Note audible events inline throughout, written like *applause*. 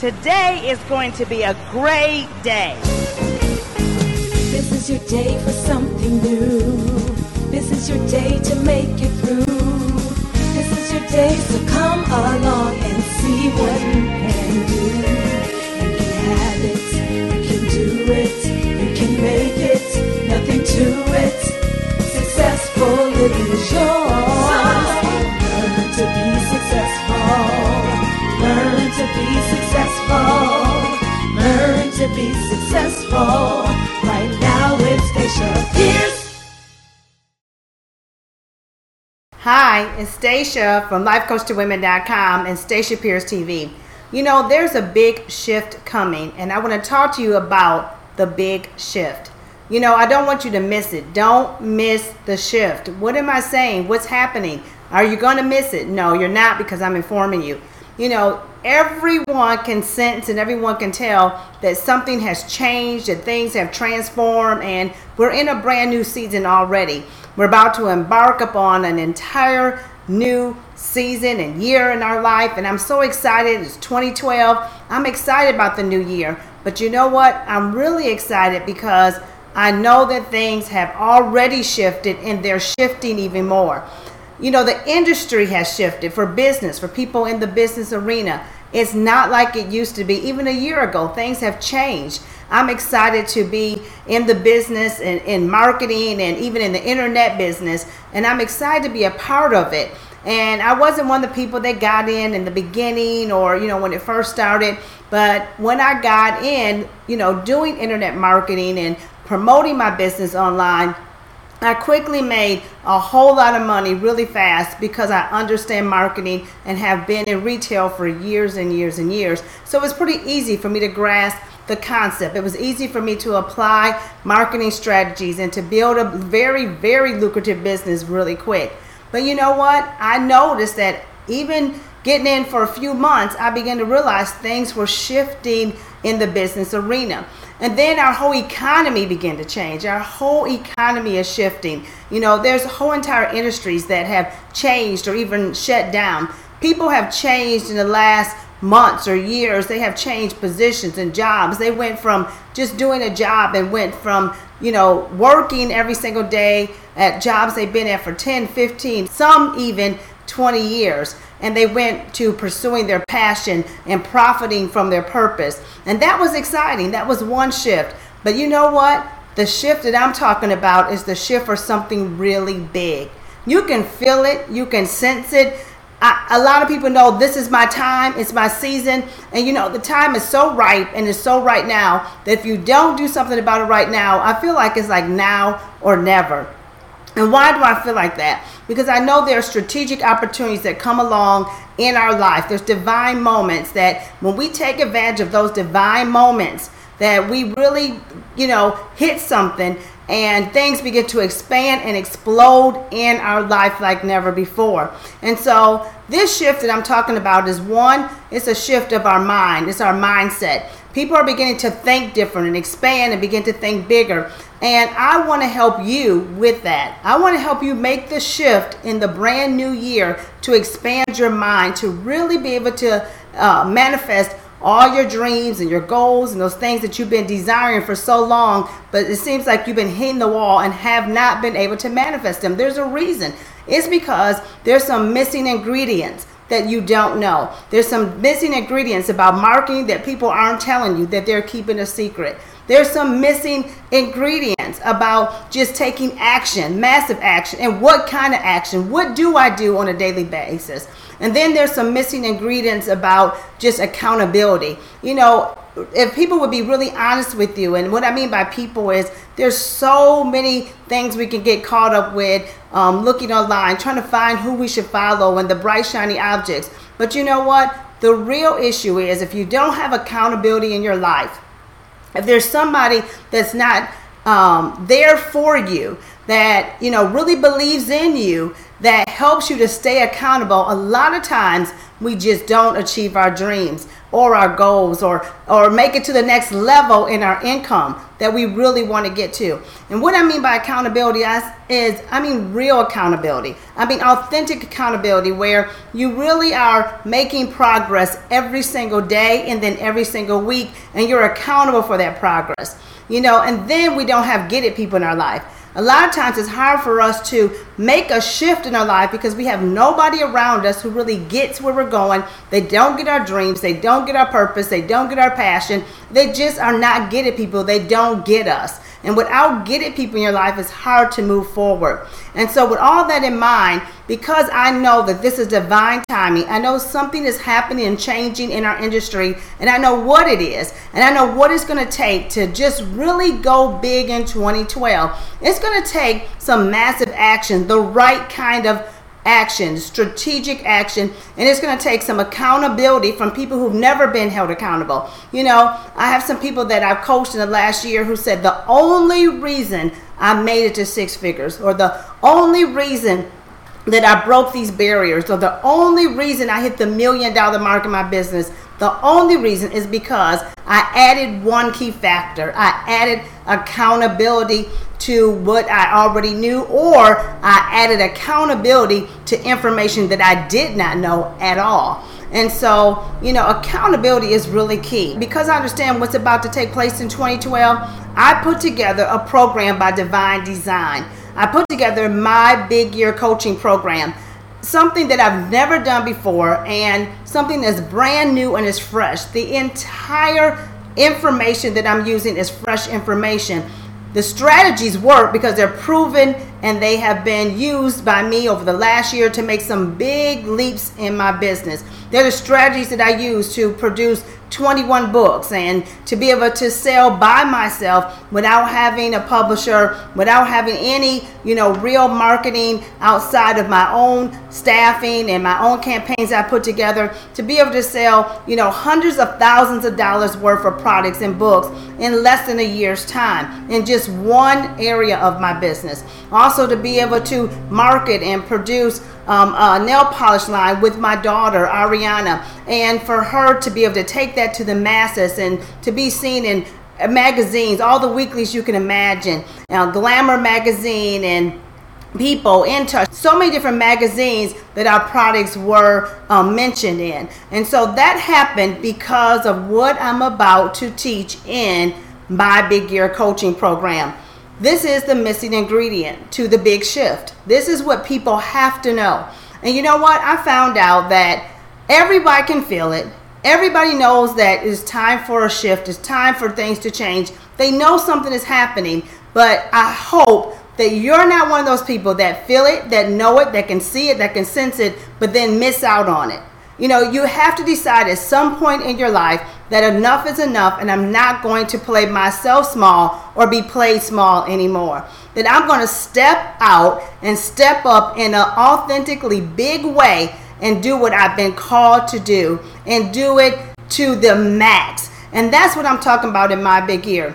Today is going to be a great day. This is your day for something new. This is your day to make it through. This is your day, so come along and see what you can do. You can have it, you can do it, you can make it, nothing to it. Successful living is yours. Learn to be be successful. Learn to be successful. Right now with Stacia Pierce. Hi, it's Stacia from LifeCoachToWomen.com and Stacia Pierce TV. You know, there's a big shift coming, and I want to talk to you about the big shift. You know, I don't want you to miss it. Don't miss the shift. What am I saying? What's happening? Are you going to miss it? No, you're not because I'm informing you. You know, everyone can sense and everyone can tell that something has changed, that things have transformed, and we're in a brand new season already. We're about to embark upon an entire new season and year in our life, and I'm so excited. It's 2012. I'm excited about the new year, but you know what? I'm really excited because I know that things have already shifted and they're shifting even more. You know, the industry has shifted for business, for people in the business arena. It's not like it used to be. Even a year ago, things have changed. I'm excited to be in the business and in marketing and even in the internet business, and I'm excited to be a part of it. And I wasn't one of the people that got in in the beginning or, you know, when it first started. But when I got in, you know, doing internet marketing and promoting my business online, I quickly made a whole lot of money really fast because I understand marketing and have been in retail for years and years and years. So it was pretty easy for me to grasp the concept. It was easy for me to apply marketing strategies and to build a very, very lucrative business really quick. But you know what? I noticed that even getting in for a few months, I began to realize things were shifting in the business arena. And then our whole economy began to change. Our whole economy is shifting. You know, there's whole entire industries that have changed or even shut down. People have changed in the last months or years. They have changed positions and jobs. They went from just doing a job and went from, you know, working every single day at jobs they've been at for 10, 15, some even 20 years and they went to pursuing their passion and profiting from their purpose. And that was exciting. That was one shift. But you know what? The shift that I'm talking about is the shift for something really big. You can feel it, you can sense it. I, a lot of people know this is my time, it's my season, and you know, the time is so ripe and it's so right now that if you don't do something about it right now, I feel like it's like now or never. And why do I feel like that? Because I know there are strategic opportunities that come along in our life. There's divine moments that when we take advantage of those divine moments, that we really, you know, hit something and things begin to expand and explode in our life like never before. And so, this shift that I'm talking about is one, it's a shift of our mind, it's our mindset. People are beginning to think different and expand and begin to think bigger. And I want to help you with that. I want to help you make the shift in the brand new year to expand your mind, to really be able to uh, manifest all your dreams and your goals and those things that you've been desiring for so long, but it seems like you've been hitting the wall and have not been able to manifest them. There's a reason. It's because there's some missing ingredients that you don't know. There's some missing ingredients about marketing that people aren't telling you that they're keeping a secret. There's some missing ingredients about just taking action, massive action, and what kind of action. What do I do on a daily basis? And then there's some missing ingredients about just accountability. You know, if people would be really honest with you, and what I mean by people is there's so many things we can get caught up with um, looking online, trying to find who we should follow and the bright, shiny objects. But you know what? The real issue is if you don't have accountability in your life, if there's somebody that's not um, there for you, that, you know, really believes in you, that helps you to stay accountable, a lot of times we just don't achieve our dreams or our goals or or make it to the next level in our income that we really want to get to. And what I mean by accountability is I mean real accountability. I mean authentic accountability where you really are making progress every single day and then every single week and you're accountable for that progress. You know, and then we don't have get it people in our life a lot of times it's hard for us to make a shift in our life because we have nobody around us who really gets where we're going. They don't get our dreams, they don't get our purpose, they don't get our passion. They just are not get it people. They don't get us. And without getting people in your life, it's hard to move forward. And so, with all that in mind, because I know that this is divine timing, I know something is happening and changing in our industry, and I know what it is, and I know what it's going to take to just really go big in 2012. It's going to take some massive action, the right kind of action, strategic action, and it's going to take some accountability from people who've never been held accountable. You know, I have some people that I've coached in the last year who said the only reason I made it to six figures, or the only reason that I broke these barriers, or the only reason I hit the million dollar mark in my business, the only reason is because I added one key factor. I added accountability to what I already knew, or I added accountability to information that I did not know at all. And so, you know, accountability is really key. Because I understand what's about to take place in 2012, I put together a program by Divine Design. I put together my big year coaching program, something that I've never done before, and something that's brand new and is fresh. The entire information that I'm using is fresh information the strategies work because they're proven and they have been used by me over the last year to make some big leaps in my business. They're the strategies that I use to produce 21 books and to be able to sell by myself without having a publisher, without having any, you know, real marketing outside of my own staffing and my own campaigns I put together to be able to sell, you know, hundreds of thousands of dollars worth of products and books in less than a year's time in just one area of my business. Also to be able to market and produce um, a nail polish line with my daughter Ariana, and for her to be able to take that to the masses and to be seen in magazines, all the weeklies you can imagine, now, Glamour magazine and People in touch, so many different magazines that our products were um, mentioned in. And so that happened because of what I'm about to teach in my Big Year Coaching Program. This is the missing ingredient to the big shift. This is what people have to know. And you know what? I found out that everybody can feel it. Everybody knows that it's time for a shift, it's time for things to change. They know something is happening, but I hope that you're not one of those people that feel it, that know it, that can see it, that can sense it, but then miss out on it. You know, you have to decide at some point in your life that enough is enough and I'm not going to play myself small or be played small anymore. That I'm going to step out and step up in an authentically big way and do what I've been called to do and do it to the max. And that's what I'm talking about in my big year.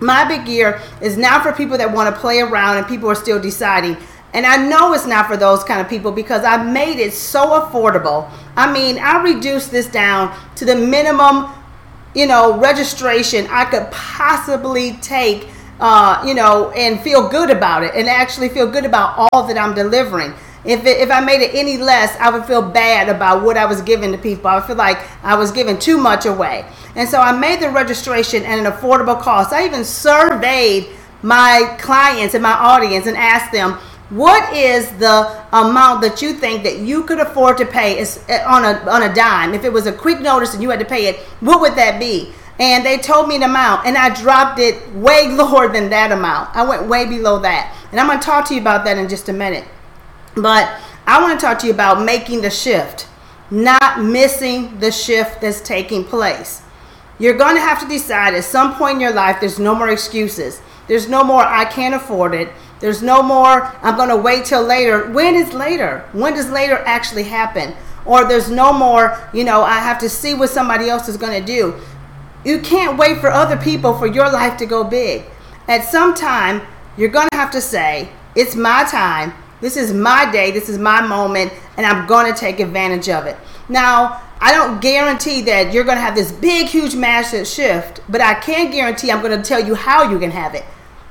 My big year is now for people that want to play around and people are still deciding. And I know it's not for those kind of people because I made it so affordable. I mean, I reduced this down to the minimum, you know, registration I could possibly take, uh, you know, and feel good about it and actually feel good about all that I'm delivering. If, it, if I made it any less, I would feel bad about what I was giving to people. I feel like I was giving too much away. And so I made the registration at an affordable cost. I even surveyed my clients and my audience and asked them, what is the amount that you think that you could afford to pay eh, on a on a dime? If it was a quick notice and you had to pay it, what would that be? And they told me an amount, and I dropped it way *laughs* lower than that amount. I went way below that, and I'm going to talk to you about that in just a minute. But I want to talk to you about making the shift, not missing the shift that's taking place. You're going to have to decide at some point in your life. There's no more excuses. There's no more I can't afford it. There's no more, I'm going to wait till later. When is later? When does later actually happen? Or there's no more, you know, I have to see what somebody else is going to do. You can't wait for other people for your life to go big. At some time, you're going to have to say, It's my time. This is my day. This is my moment, and I'm going to take advantage of it. Now, I don't guarantee that you're going to have this big, huge, massive shift, but I can guarantee I'm going to tell you how you can have it.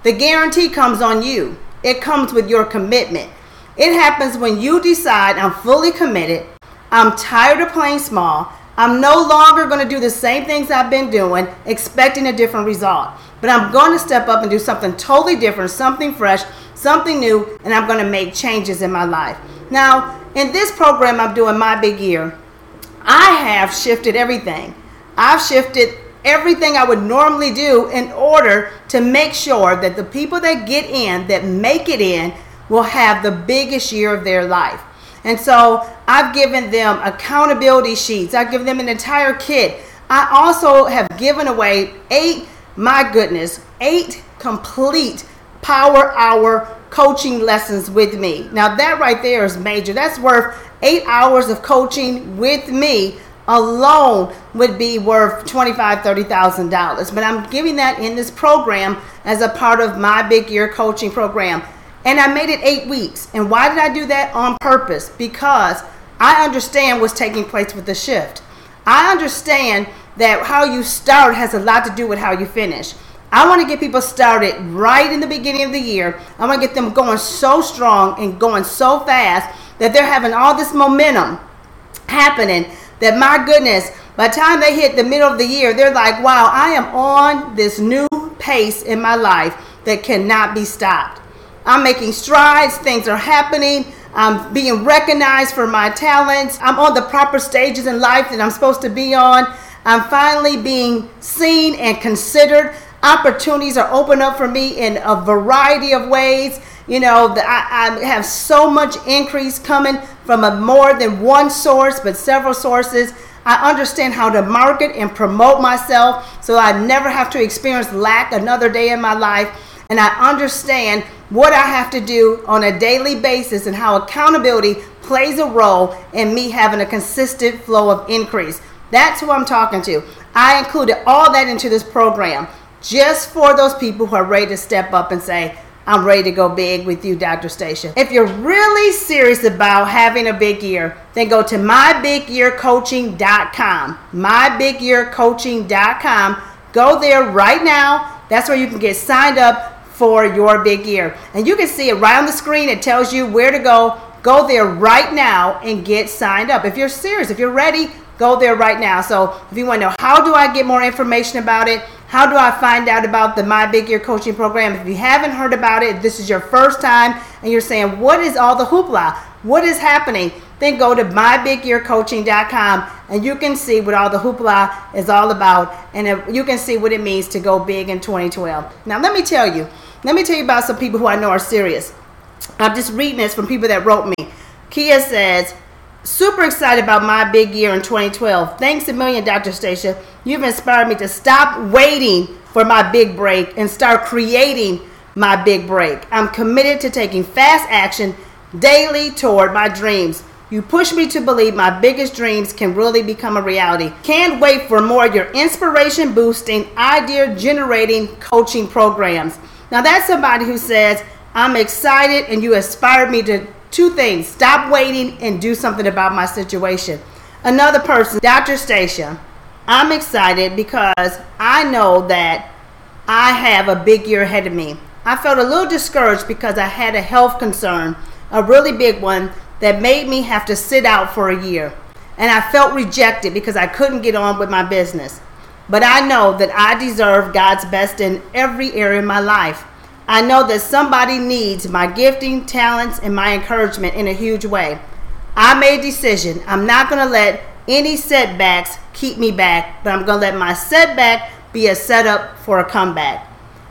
The guarantee comes on you, it comes with your commitment. It happens when you decide I'm fully committed, I'm tired of playing small, I'm no longer going to do the same things I've been doing, expecting a different result. But I'm going to step up and do something totally different, something fresh, something new, and I'm going to make changes in my life. Now, in this program, I'm doing my big year. I have shifted everything. I've shifted everything I would normally do in order to make sure that the people that get in, that make it in, will have the biggest year of their life. And so I've given them accountability sheets. I've given them an entire kit. I also have given away eight, my goodness, eight complete power hour coaching lessons with me. Now, that right there is major. That's worth eight hours of coaching with me alone would be worth $25,000, $30,000. But I'm giving that in this program as a part of my big year coaching program. And I made it eight weeks. And why did I do that? On purpose. Because I understand what's taking place with the shift. I understand that how you start has a lot to do with how you finish. I want to get people started right in the beginning of the year. I want to get them going so strong and going so fast that they're having all this momentum happening that my goodness, by the time they hit the middle of the year, they're like, wow, I am on this new pace in my life that cannot be stopped. I'm making strides, things are happening. I'm being recognized for my talents. I'm on the proper stages in life that I'm supposed to be on. I'm finally being seen and considered. Opportunities are open up for me in a variety of ways. You know, I, I have so much increase coming from a more than one source, but several sources. I understand how to market and promote myself so I never have to experience lack another day in my life. And I understand what I have to do on a daily basis and how accountability plays a role in me having a consistent flow of increase. That's who I'm talking to. I included all that into this program just for those people who are ready to step up and say, I'm ready to go big with you, Dr. Stacia. If you're really serious about having a big year, then go to mybigyearcoaching.com. Mybigyearcoaching.com. Go there right now. That's where you can get signed up for your big year. And you can see it right on the screen. It tells you where to go. Go there right now and get signed up. If you're serious, if you're ready, go there right now. So if you want to know how do I get more information about it, how do I find out about the My Big Year coaching program? If you haven't heard about it, this is your first time and you're saying, what is all the hoopla? What is happening? Then go to mybigyearcoaching.com and you can see what all the hoopla is all about and you can see what it means to go big in 2012. Now, let me tell you, let me tell you about some people who I know are serious. I'm just reading this from people that wrote me. Kia says, super excited about my big year in 2012. Thanks a million, Dr. Stacia. You've inspired me to stop waiting for my big break and start creating my big break. I'm committed to taking fast action daily toward my dreams. You push me to believe my biggest dreams can really become a reality. Can't wait for more of your inspiration boosting, idea generating coaching programs. Now, that's somebody who says, I'm excited and you inspired me to two things stop waiting and do something about my situation. Another person, Dr. Stacia, I'm excited because I know that I have a big year ahead of me. I felt a little discouraged because I had a health concern, a really big one, that made me have to sit out for a year. And I felt rejected because I couldn't get on with my business. But I know that I deserve God's best in every area of my life. I know that somebody needs my gifting, talents, and my encouragement in a huge way. I made a decision. I'm not going to let any setbacks keep me back, but I'm going to let my setback be a setup for a comeback.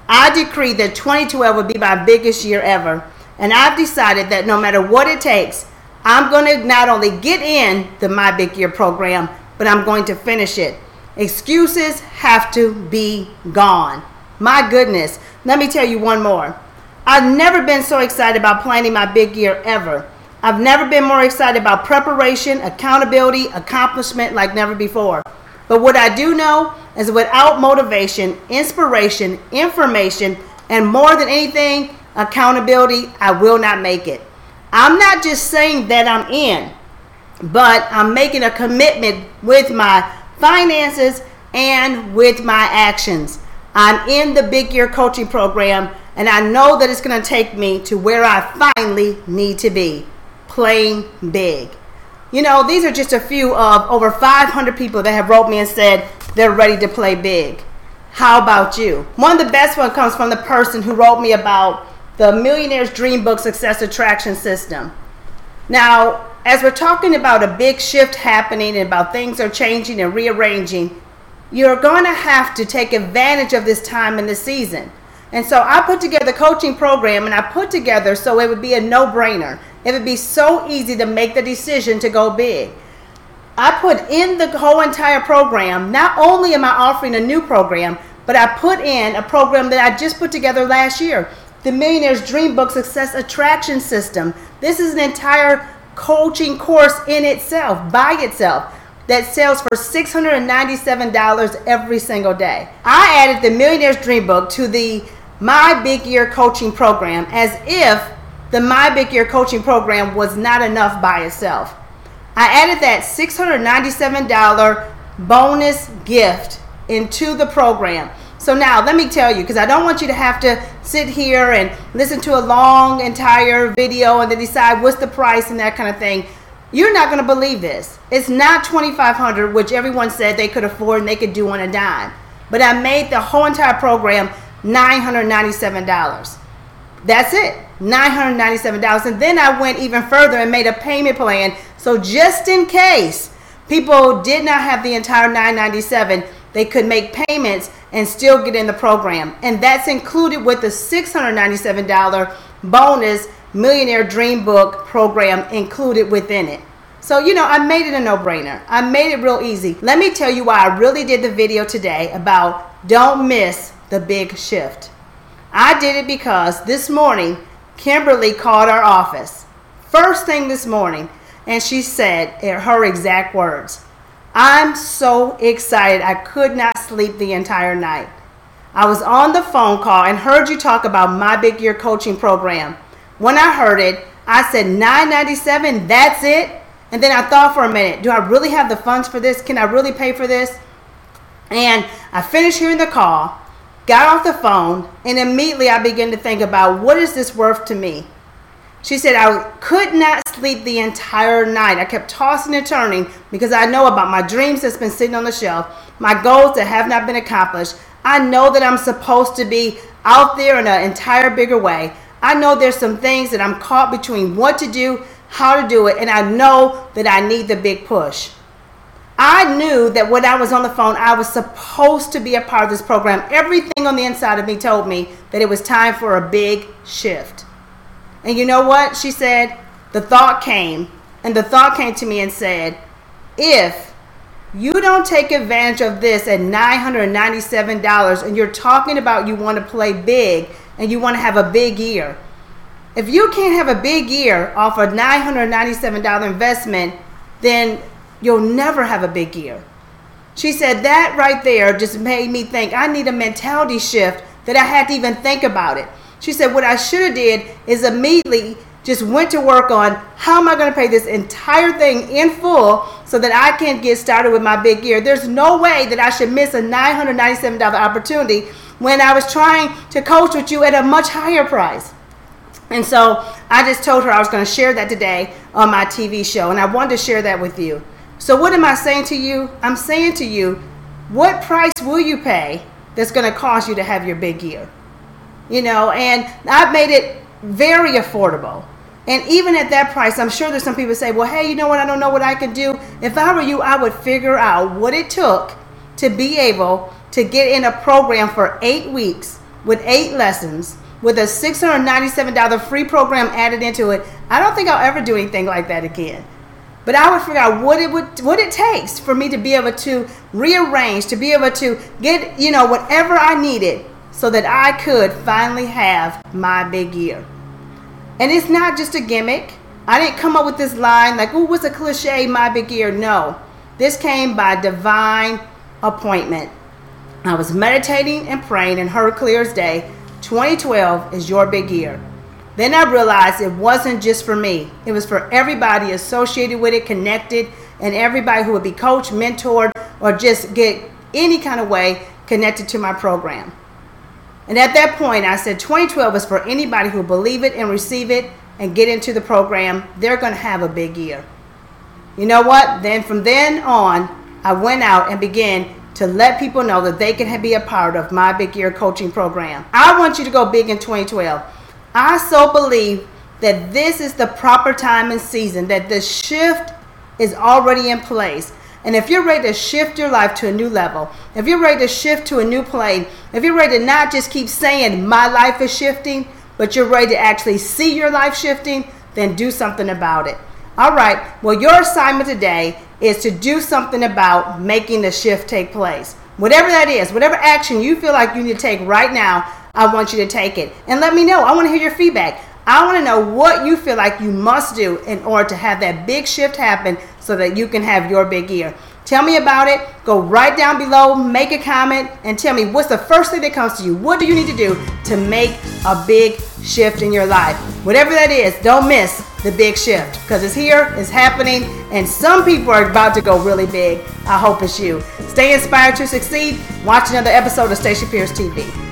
I decree that 2012 will be my biggest year ever. And I've decided that no matter what it takes, I'm going to not only get in the My Big Year program, but I'm going to finish it. Excuses have to be gone. My goodness, let me tell you one more. I've never been so excited about planning my big year ever. I've never been more excited about preparation, accountability, accomplishment like never before. But what I do know is without motivation, inspiration, information, and more than anything, accountability, I will not make it. I'm not just saying that I'm in, but I'm making a commitment with my finances and with my actions. I'm in the Big Year Coaching Program, and I know that it's going to take me to where I finally need to be playing big. You know, these are just a few of over 500 people that have wrote me and said they're ready to play big. How about you? One of the best one comes from the person who wrote me about the Millionaire's Dream Book Success Attraction System. Now, as we're talking about a big shift happening and about things are changing and rearranging, you're going to have to take advantage of this time in the season. And so I put together a coaching program and I put together so it would be a no brainer. It would be so easy to make the decision to go big. I put in the whole entire program, not only am I offering a new program, but I put in a program that I just put together last year the Millionaire's Dream Book Success Attraction System. This is an entire coaching course in itself, by itself that sells for $697 every single day. I added the Millionaire's Dream Book to the My Big Year coaching program as if the My Big Year coaching program was not enough by itself. I added that $697 bonus gift into the program. So now let me tell you, because I don't want you to have to sit here and listen to a long entire video and then decide what's the price and that kind of thing. You're not going to believe this. It's not 2500 which everyone said they could afford and they could do on a dime. But I made the whole entire program $997. That's it. $997. And then I went even further and made a payment plan. So just in case people did not have the entire 997, they could make payments and still get in the program. And that's included with the $697 bonus Millionaire Dream Book program included within it. So, you know, I made it a no brainer. I made it real easy. Let me tell you why I really did the video today about don't miss the big shift. I did it because this morning, Kimberly called our office. First thing this morning, and she said her exact words I'm so excited. I could not sleep the entire night. I was on the phone call and heard you talk about my big year coaching program. When I heard it, I said 997, that's it. And then I thought for a minute, do I really have the funds for this? Can I really pay for this? And I finished hearing the call, got off the phone, and immediately I began to think about what is this worth to me? She said, I could not sleep the entire night. I kept tossing and turning because I know about my dreams that's been sitting on the shelf, my goals that have not been accomplished. I know that I'm supposed to be out there in an entire bigger way. I know there's some things that I'm caught between what to do, how to do it, and I know that I need the big push. I knew that when I was on the phone, I was supposed to be a part of this program. Everything on the inside of me told me that it was time for a big shift. And you know what? She said, the thought came, and the thought came to me and said, if you don't take advantage of this at $997 and you're talking about you want to play big and you want to have a big year. If you can't have a big year off a $997 investment, then you'll never have a big year. She said that right there just made me think I need a mentality shift that I had to even think about it. She said what I should have did is immediately just went to work on how am I going to pay this entire thing in full so that I can get started with my big year. There's no way that I should miss a $997 opportunity when I was trying to coach with you at a much higher price. And so I just told her I was going to share that today on my TV show, and I wanted to share that with you. So, what am I saying to you? I'm saying to you, what price will you pay that's going to cost you to have your big year? You know, and I've made it very affordable. And even at that price, I'm sure there's some people say, well, hey, you know what? I don't know what I can do. If I were you, I would figure out what it took to be able to get in a program for eight weeks with eight lessons with a $697 free program added into it, I don't think I'll ever do anything like that again. But I would figure out what it would what it takes for me to be able to rearrange, to be able to get, you know, whatever I needed so that I could finally have my big year. And it's not just a gimmick. I didn't come up with this line like, "Ooh, what's a cliche, my big year?" No. This came by divine appointment. I was meditating and praying and heard clear as day 2012 is your big year. Then I realized it wasn't just for me, it was for everybody associated with it, connected, and everybody who would be coached, mentored, or just get any kind of way connected to my program. And at that point, I said 2012 is for anybody who believe it and receive it and get into the program. They're going to have a big year. You know what? Then from then on, I went out and began to let people know that they can be a part of my big year coaching program. I want you to go big in 2012. I so believe that this is the proper time and season, that the shift is already in place. And if you're ready to shift your life to a new level, if you're ready to shift to a new plane, if you're ready to not just keep saying my life is shifting, but you're ready to actually see your life shifting, then do something about it. All right, well, your assignment today is to do something about making the shift take place. Whatever that is, whatever action you feel like you need to take right now, I want you to take it. And let me know. I want to hear your feedback. I want to know what you feel like you must do in order to have that big shift happen so that you can have your big year. Tell me about it. Go right down below, make a comment, and tell me what's the first thing that comes to you. What do you need to do to make a big shift in your life? Whatever that is, don't miss the big shift because it's here, it's happening, and some people are about to go really big. I hope it's you. Stay inspired to succeed. Watch another episode of Stacia Pierce TV.